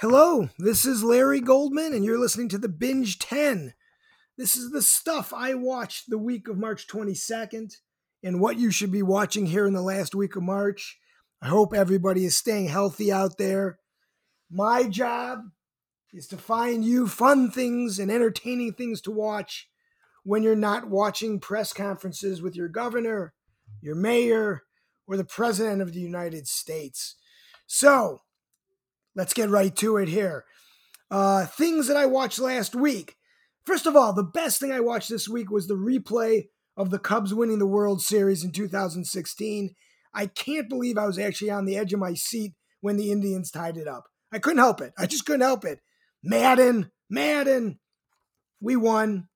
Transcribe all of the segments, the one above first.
Hello, this is Larry Goldman, and you're listening to the Binge 10. This is the stuff I watched the week of March 22nd and what you should be watching here in the last week of March. I hope everybody is staying healthy out there. My job is to find you fun things and entertaining things to watch when you're not watching press conferences with your governor, your mayor, or the president of the United States. So, let's get right to it here. Uh, things that I watched last week. First of all, the best thing I watched this week was the replay of the Cubs winning the World Series in 2016. I can't believe I was actually on the edge of my seat when the Indians tied it up. I couldn't help it. I just couldn't help it. Madden, Madden, we won.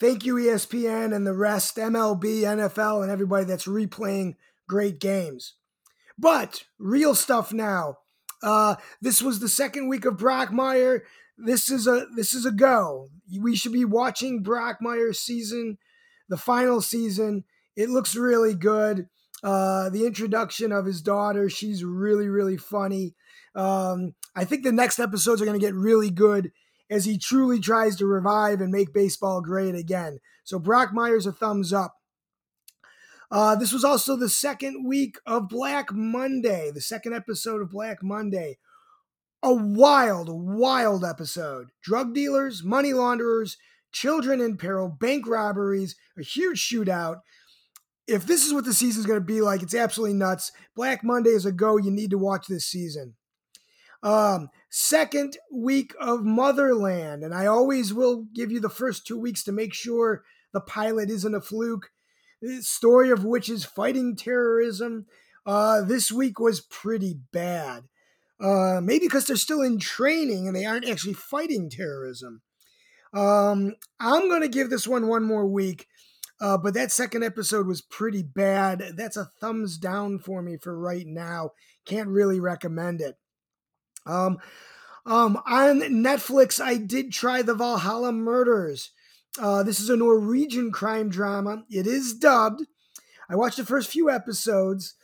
Thank you, ESPN and the rest, MLB, NFL, and everybody that's replaying great games. But real stuff now. Uh, this was the second week of Brockmire. This is a this is a go. We should be watching Brockmire's season, the final season. It looks really good. Uh, the introduction of his daughter, she's really really funny. Um, I think the next episodes are going to get really good as he truly tries to revive and make baseball great again. So Brockmire's a thumbs up. Uh, this was also the second week of Black Monday, the second episode of Black Monday. A wild, wild episode. Drug dealers, money launderers, children in peril, bank robberies, a huge shootout. If this is what the season's going to be like, it's absolutely nuts. Black Monday is a go. You need to watch this season. Um, second week of Motherland, and I always will give you the first two weeks to make sure the pilot isn't a fluke story of witches fighting terrorism. Uh, this week was pretty bad. Uh, maybe because they're still in training and they aren't actually fighting terrorism. Um, I'm going to give this one one more week, uh, but that second episode was pretty bad. That's a thumbs down for me for right now. Can't really recommend it. Um, um, on Netflix, I did try the Valhalla Murders. Uh, this is a Norwegian crime drama. It is dubbed. I watched the first few episodes.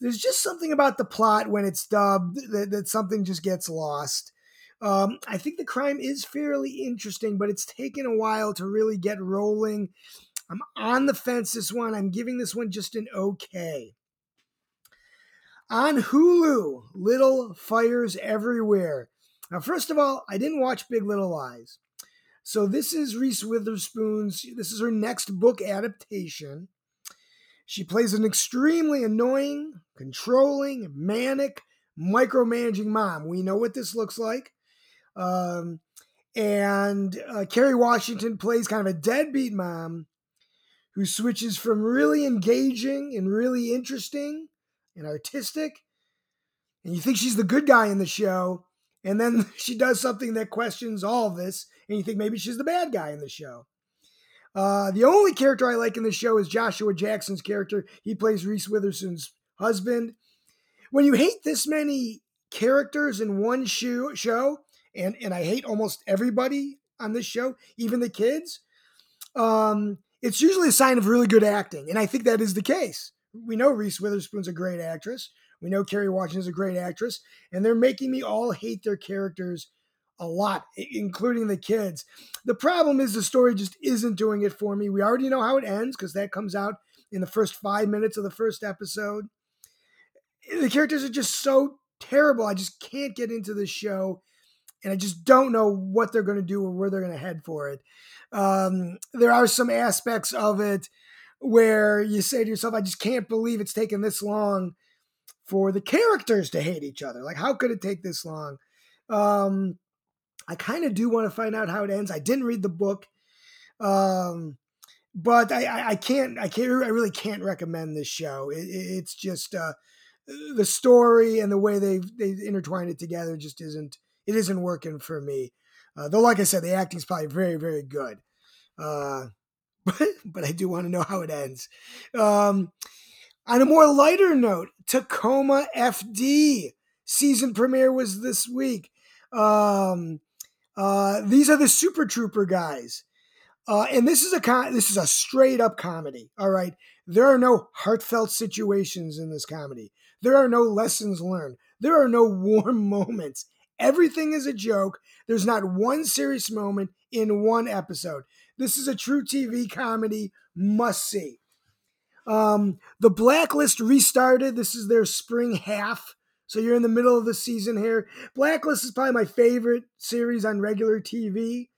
There's just something about the plot when it's dubbed that, that something just gets lost. Um, I think the crime is fairly interesting, but it's taken a while to really get rolling. I'm on the fence this one. I'm giving this one just an okay. On Hulu, Little Fires Everywhere. Now, first of all, I didn't watch Big Little Lies. So this is Reese Witherspoon's. This is her next book adaptation. She plays an extremely annoying, controlling, manic, micromanaging mom. We know what this looks like. Um, and uh, Kerry Washington plays kind of a deadbeat mom who switches from really engaging and really interesting and artistic. And you think she's the good guy in the show. And then she does something that questions all this and you think maybe she's the bad guy in the show. Uh, the only character I like in the show is Joshua Jackson's character. He plays Reese Witherspoon's husband. When you hate this many characters in one show, show and, and I hate almost everybody on this show, even the kids, um, it's usually a sign of really good acting. And I think that is the case. We know Reese Witherspoon's a great actress. We know Kerry Washington's a great actress. And they're making me all hate their characters a lot, including the kids. The problem is the story just isn't doing it for me. We already know how it ends because that comes out in the first five minutes of the first episode. The characters are just so terrible. I just can't get into the show, and I just don't know what they're going to do or where they're going to head for it. Um, there are some aspects of it where you say to yourself, I just can't believe it's taken this long for the characters to hate each other. Like, how could it take this long? Um, I kind of do want to find out how it ends. I didn't read the book, um, but I, I, I, can't. I can't. I really can't recommend this show. It, it's just uh, the story and the way they've they intertwined it together just isn't. It isn't working for me. Uh, though, like I said, the acting's probably very, very good. Uh, but but I do want to know how it ends. Um, on a more lighter note, Tacoma FD season premiere was this week. Um, uh, these are the Super Trooper guys. Uh, and this is a con- this is a straight up comedy. All right, there are no heartfelt situations in this comedy. There are no lessons learned. There are no warm moments. Everything is a joke. There's not one serious moment in one episode. This is a true TV comedy must see. Um, the Blacklist restarted. This is their spring half. So you're in the middle of the season here. Blacklist is probably my favorite series on regular TV.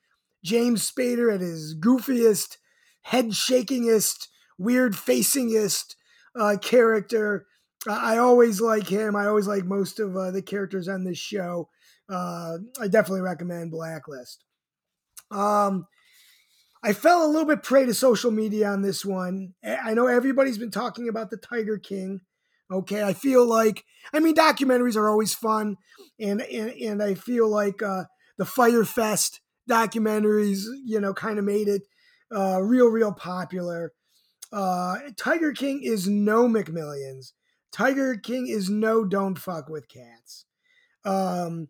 James Spader at his goofiest, head shakingest, weird facingest uh, character. I always like him. I always like most of uh, the characters on this show. Uh, I definitely recommend Blacklist. Um, I fell a little bit prey to social media on this one. I know everybody's been talking about the Tiger King. Okay, I feel like I mean documentaries are always fun, and and, and I feel like uh, the Fyre Fest documentaries, you know, kind of made it uh, real, real popular. Uh, Tiger King is no McMillions. Tiger King is no Don't Fuck with Cats. Um,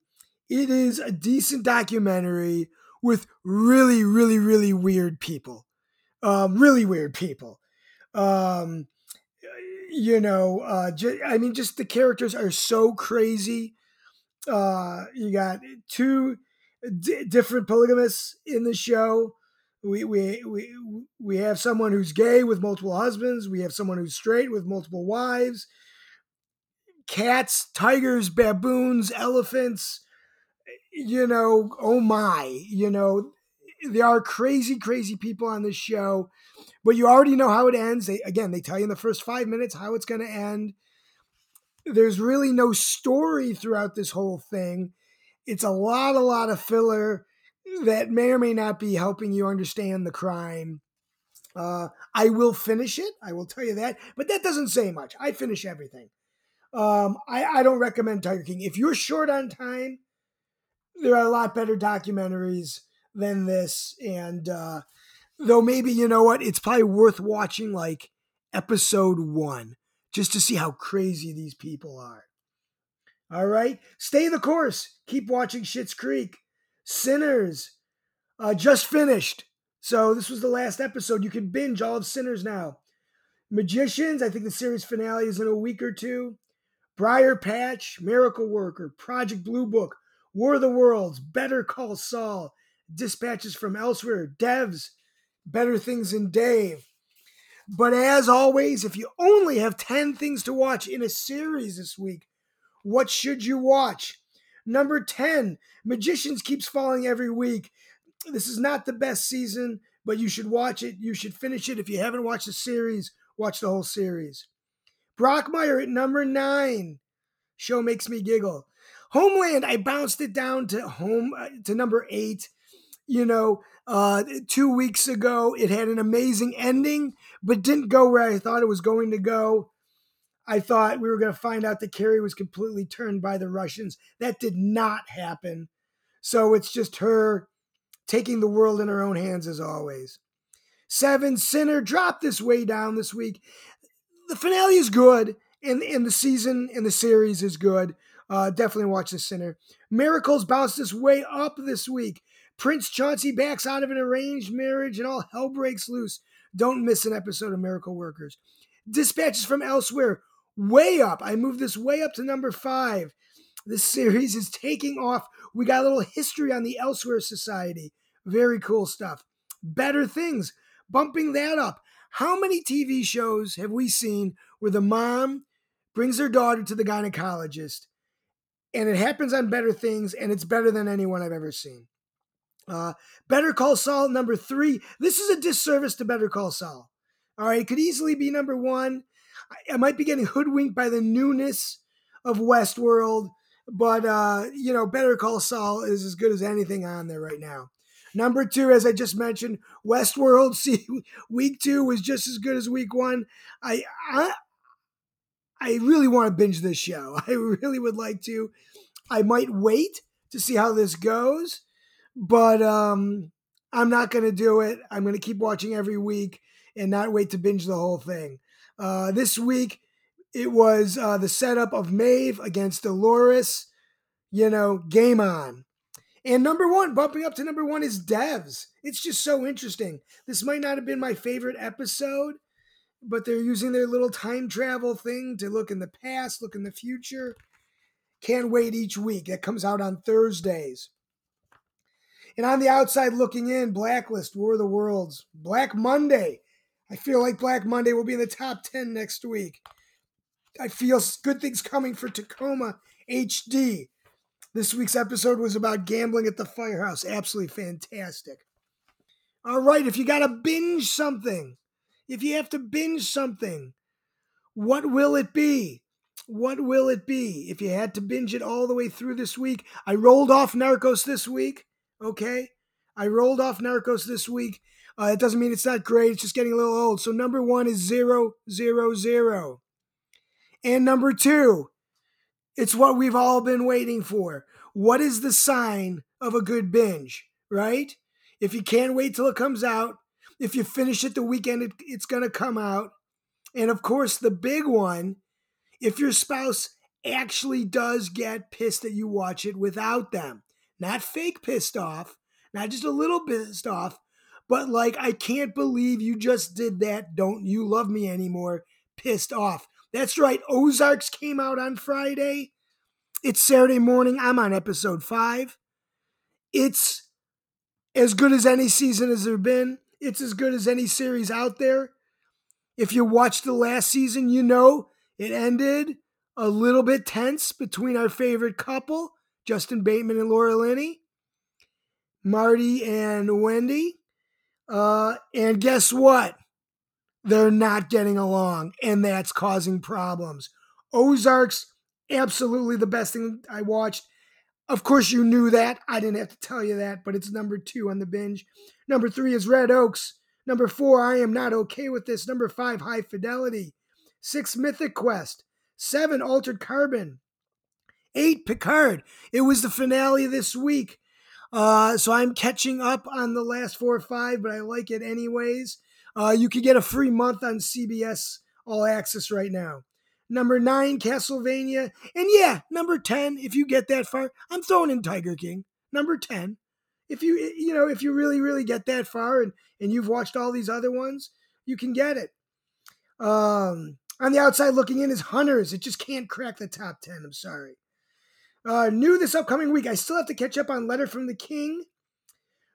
it is a decent documentary with really, really, really weird people. Um, really weird people. Um, you know, uh, j- I mean, just the characters are so crazy. Uh, you got two d- different polygamists in the show. We, we we we have someone who's gay with multiple husbands. We have someone who's straight with multiple wives. Cats, tigers, baboons, elephants. You know, oh my! You know, there are crazy, crazy people on this show, but you already know how it ends. They again, they tell you in the first five minutes how it's going to end. There's really no story throughout this whole thing it's a lot, a lot of filler that may or may not be helping you understand the crime. Uh, I will finish it. I will tell you that, but that doesn't say much. I finish everything. Um, I, I don't recommend Tiger King. If you're short on time, there are a lot better documentaries than this. And uh, though maybe you know what, it's probably worth watching like episode one just to see how crazy these people are. All right. Stay the course. Keep watching Schitt's Creek. Sinners uh, just finished. So this was the last episode. You can binge all of Sinners now. Magicians, I think the series finale is in a week or two. Briar Patch, Miracle Worker, Project Blue Book, War of the Worlds, Better Call Saul, Dispatches from Elsewhere, Devs, Better Things in Dave. But as always, if you only have 10 things to watch in a series this week, what should you watch? Number 10, Magicians keeps falling every week. This is not the best season, but you should watch it. You should finish it. If you haven't watched the series, watch the whole series. Brockmire at number 9. Show makes me giggle. Homeland, I bounced it down to home uh, to number 8. You know, uh, two weeks ago, it had an amazing ending, but didn't go where I thought it was going to go. I thought we were going to find out that Carrie was completely turned by the Russians. That did not happen. So it's just her taking the world in her own hands as always. Seven, Sinner dropped this way down this week. The finale is good, and, and the season and the series is good. Uh, definitely watch The Sinner. Miracles bounced this way up this week. Prince Chauncey backs out of an arranged marriage and all hell breaks loose. Don't miss an episode of Miracle Workers. Dispatches from Elsewhere way up. I moved this way up to number five. This series is taking off. We got a little history on the Elsewhere Society. Very cool stuff. Better things, bumping that up. How many TV shows have we seen where the mom brings her daughter to the gynecologist and it happens on Better Things and it's better than anyone I've ever seen? Uh, Better Call Saul, number three. This is a disservice to Better Call Saul. All right, it could easily be number one. I might be getting hoodwinked by the newness of Westworld, but uh, you know, Better Call Saul is as good as anything on there right now. Number two, as I just mentioned, Westworld. See, week two was just as good as week one. I, I, I really want to binge this show. I really would like to. I might wait to see how this goes, but um, I'm not going to do it. I'm going to keep watching every week and not wait to binge the whole thing. Uh, this week, it was uh, the setup of Maeve against Dolores. You know, game on. And number one, bumping up to number one is Devs. It's just so interesting. This might not have been my favorite episode, but they're using their little time travel thing to look in the past, look in the future. Can't wait each week. That comes out on Thursdays. And on the outside looking in, Blacklist, War of the Worlds, Black Monday. I feel like Black Monday will be in the top 10 next week. I feel good things coming for Tacoma FD. This week's episode was about gambling at the firehouse. Absolutely fantastic. All right, if you got to binge something, if you have to binge something, what will it be? What will it be? If you had to binge it all the way through this week, I rolled off Narcos this week. Okay. I rolled off Narcos this week. Uh, it doesn't mean it's not great. It's just getting a little old. So number one is zero, zero, zero. And number two, it's what we've all been waiting for. What is the sign of a good binge, right? If you can't wait till it comes out, if you finish it the weekend, it, it's going to come out. And of course, the big one, if your spouse actually does get pissed that you watch it without them not fake pissed off, not just a little pissed off, but like, I can't believe you just did that. Don't you love me anymore? Pissed off. That's right. Ozarks came out on Friday. It's Saturday morning. I'm on episode five. It's as good as any season has there been. It's as good as any series out there. If you watched the last season, you know it ended a little bit tense between our favorite couple. Jason Bateman and Laura Linney, Marty and Wendy. Uh, and guess what? They're not getting along, and that's causing problems. Ozarks, absolutely the best thing I watched. Of course, you knew that. I didn't have to tell you that, but it's number two on the binge. Number three is Red Oaks. Number four, I Am Not Okay with This. Number five, High Fidelity. Six, Mythic Quest. Seven, Altered Carbon. Eight, Picard. It was the finale this week. Uh, so I'm catching up on the last four or five, but I like it anyways. Uh, you can get a free month on CBS All Access right now. Number nine, Castlevania. And yeah, number 10, if you get that far, I'm throwing in Tiger King. Number 10. If you, you know, if you really, really get that far and, and you've watched all these other ones, you can get it. Um, on the outside looking in is Hunters. It just can't crack the top 10. I'm sorry. Uh, new this upcoming week. I still have to catch up on Letter from the King.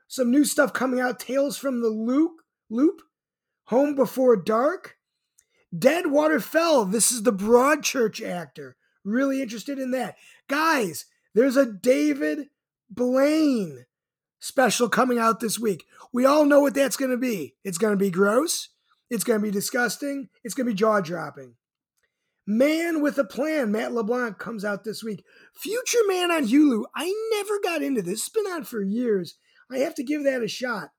Some new stuff coming out. Tales from the Loop. Loop. Home Before Dark. Deadwater Fell. This is the Broadchurch actor. Really interested in that. Guys, there's a David Blaine special coming out this week. We all know what that's going to be. It's going to be gross. It's going to be disgusting. It's going to be jaw dropping. Man with a Plan, Matt LeBlanc comes out this week. Future Man on Hulu. I never got into this. It's been on for years. I have to give that a shot.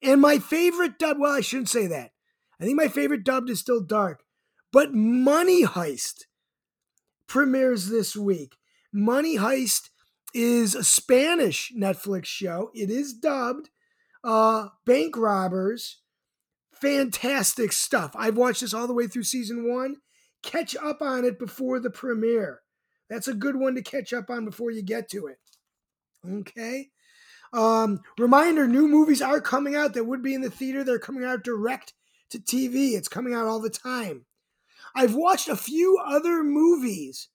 And my favorite dub, well, I shouldn't say that. I think my favorite dubbed is still Dark. But Money Heist premieres this week. Money Heist is a Spanish Netflix show. It is dubbed. Uh, bank robbers. Fantastic stuff. I've watched this all the way through season one catch up on it before the premiere. That's a good one to catch up on before you get to it. Okay. Um, reminder new movies are coming out that would be in the theater. They're coming out direct to TV. It's coming out all the time. I've watched a few other movies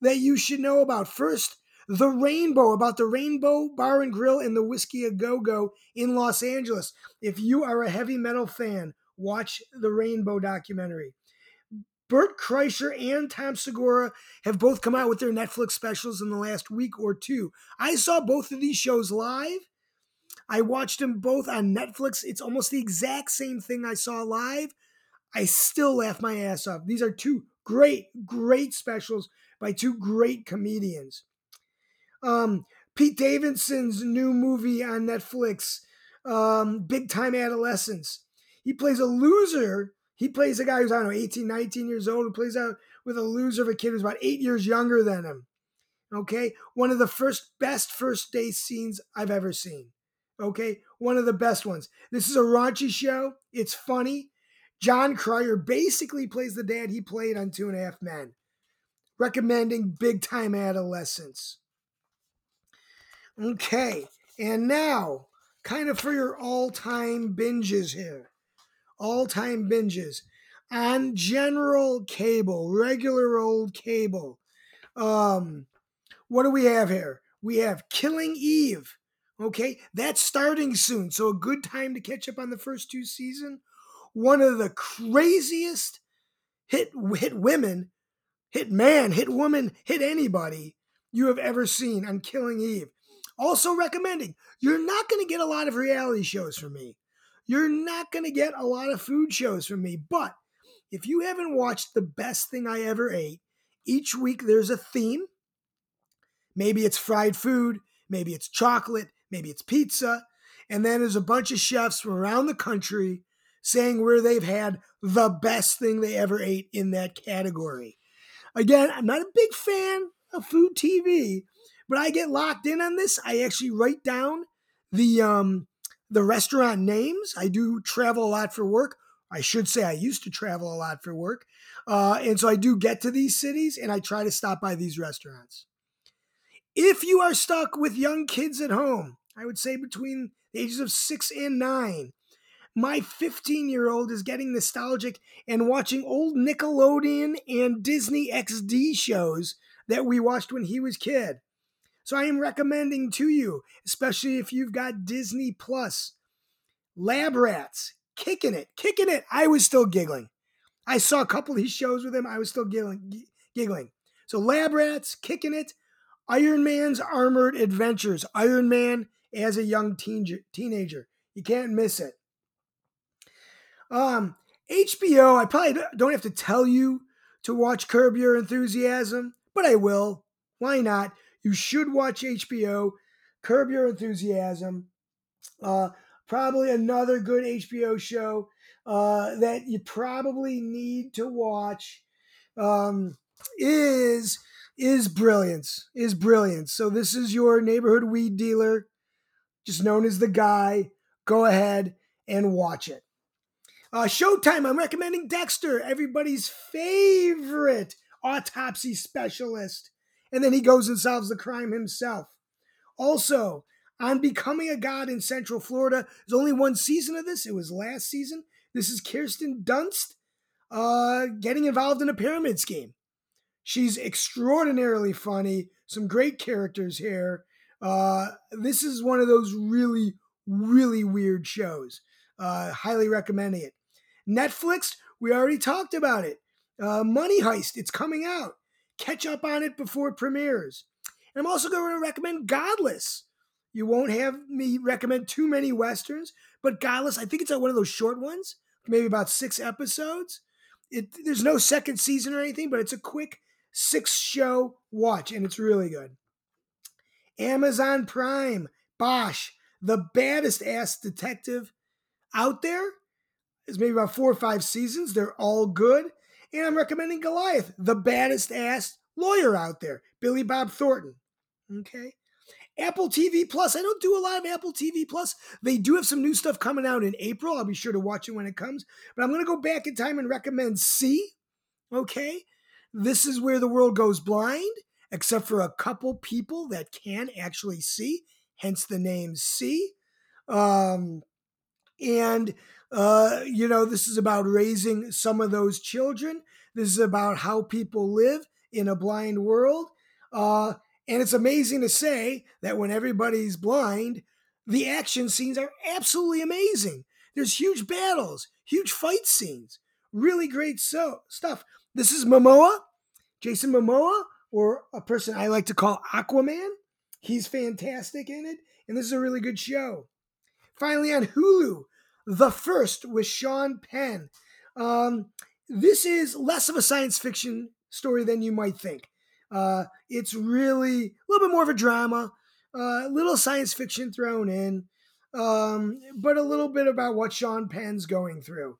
that you should know about. First, The Rainbow, about the Rainbow Bar and Grill and the Whiskey A Go Go in Los Angeles. If you are a heavy metal fan, watch the Rainbow documentary. Bert Kreischer and Tom Segura have both come out with their Netflix specials in the last week or two. I saw both of these shows live. I watched them both on Netflix. It's almost the exact same thing I saw live. I still laugh my ass off. These are two great, great specials by two great comedians. Um, Pete Davidson's new movie on Netflix, um, Big Time Adolescence. He plays a loser he plays a guy who's, I don't know, 18, 19 years old, who plays out with a loser of a kid who's about eight years younger than him. Okay. One of the first best first day scenes I've ever seen. Okay. One of the best ones. This is a raunchy show. It's funny. Jon Cryer basically plays the dad he played on Two and a Half Men. Recommending big time adolescence. Okay. And now, kind of for your all time binges here all time binges on general cable, regular old cable. Um, what do we have here? We have Killing Eve. Okay, that's starting soon, so a good time to catch up on the first two season. One of the craziest hit hit women, hit man, hit woman, hit anybody you have ever seen on Killing Eve. Also recommending, you're not going to get a lot of reality shows from me. You're not going to get a lot of food shows from me, but if you haven't watched the best thing I ever ate, each week there's a theme. Maybe it's fried food, maybe it's chocolate, maybe it's pizza. And then there's a bunch of chefs from around the country saying where they've had the best thing they ever ate in that category. Again, I'm not a big fan of food TV, but I get locked in on this. I actually write down the um the restaurant names. I do travel a lot for work. I should say I used to travel a lot for work. Uh, and so I do get to these cities and I try to stop by these restaurants. If you are stuck with young kids at home, I would say between the ages of six and nine, my 15 year old is getting nostalgic and watching old Nickelodeon and Disney XD shows that we watched when he was kid. So I am recommending to you, especially if you've got Disney Plus, Lab Rats, kicking it, kicking it. I was still giggling. I saw a couple of these shows with him. I was still giggling. giggling. So Lab Rats, kicking it. Iron Man's Armored Adventures. Iron Man as a young teen, teenager. You can't miss it. Um, HBO, I probably don't have to tell you to watch Curb Your Enthusiasm, but I will. Why not? You should watch HBO, Curb Your Enthusiasm. Uh, probably another good HBO show uh, that you probably need to watch um, is is brilliance is brilliance. So this is your neighborhood weed dealer, just known as the guy. Go ahead and watch it. Uh, Showtime, I'm recommending Dexter, everybody's favorite autopsy specialist. And then he goes and solves the crime himself. Also, on Becoming a God in Central Florida, there's only one season of this. It was last season. This is Kirsten Dunst uh, getting involved in a pyramid scheme. She's extraordinarily funny, some great characters here. Uh, this is one of those really, really weird shows. Uh, highly recommending it. Netflix, we already talked about it. Uh, Money Heist, it's coming out. Catch up on it before it premieres. And I'm also going to recommend Godless. You won't have me recommend too many westerns, but Godless, I think it's one of those short ones, maybe about six episodes. It, there's no second season or anything, but it's a quick six show watch, and it's really good. Amazon Prime, Bosch, the baddest ass detective out there. There's maybe about four or five seasons. They're all good. And I'm recommending Goliath, the baddest ass lawyer out there, Billy Bob Thornton. Okay. Apple TV Plus. I don't do a lot of Apple TV Plus. They do have some new stuff coming out in April. I'll be sure to watch it when it comes. But I'm going to go back in time and recommend See. Okay. This is where the world goes blind, except for a couple people that can actually see, hence the name See. Um, and, uh, you know, this is about raising some of those children. This is about how people live in a blind world. Uh, and it's amazing to say that when everybody's blind, the action scenes are absolutely amazing. There's huge battles, huge fight scenes, really great so stuff. This is Momoa, Jason Momoa, or a person I like to call Aquaman. He's fantastic in it, and this is a really good show. Finally, on Hulu, The First with Sean Penn. Um, this is less of a science fiction story than you might think. Uh, it's really a little bit more of a drama, a uh, little science fiction thrown in, um, but a little bit about what Sean Penn's going through.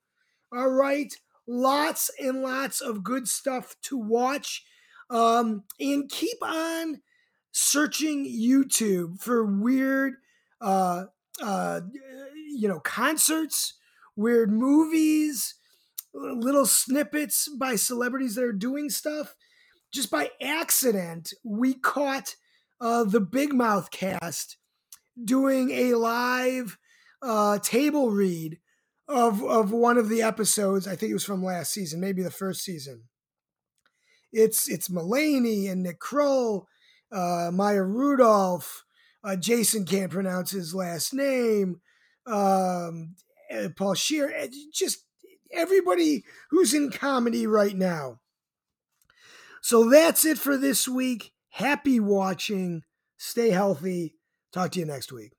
All right, lots and lots of good stuff to watch. Um, and keep on searching YouTube for weird, uh, uh, you know, concerts, weird movies, little snippets by celebrities that are doing stuff just by accident, we caught uh, the Big Mouth cast doing a live uh, table read of of one of the episodes. I think it was from last season, maybe the first season. It's it's Mulaney and Nick Kroll, uh, Maya Rudolph. Uh, Jason can't pronounce his last name. Um, uh, Paul Scheer. uh, Just everybody who's in comedy right now. So that's it for this week. Happy watching. Stay healthy. Talk to you next week.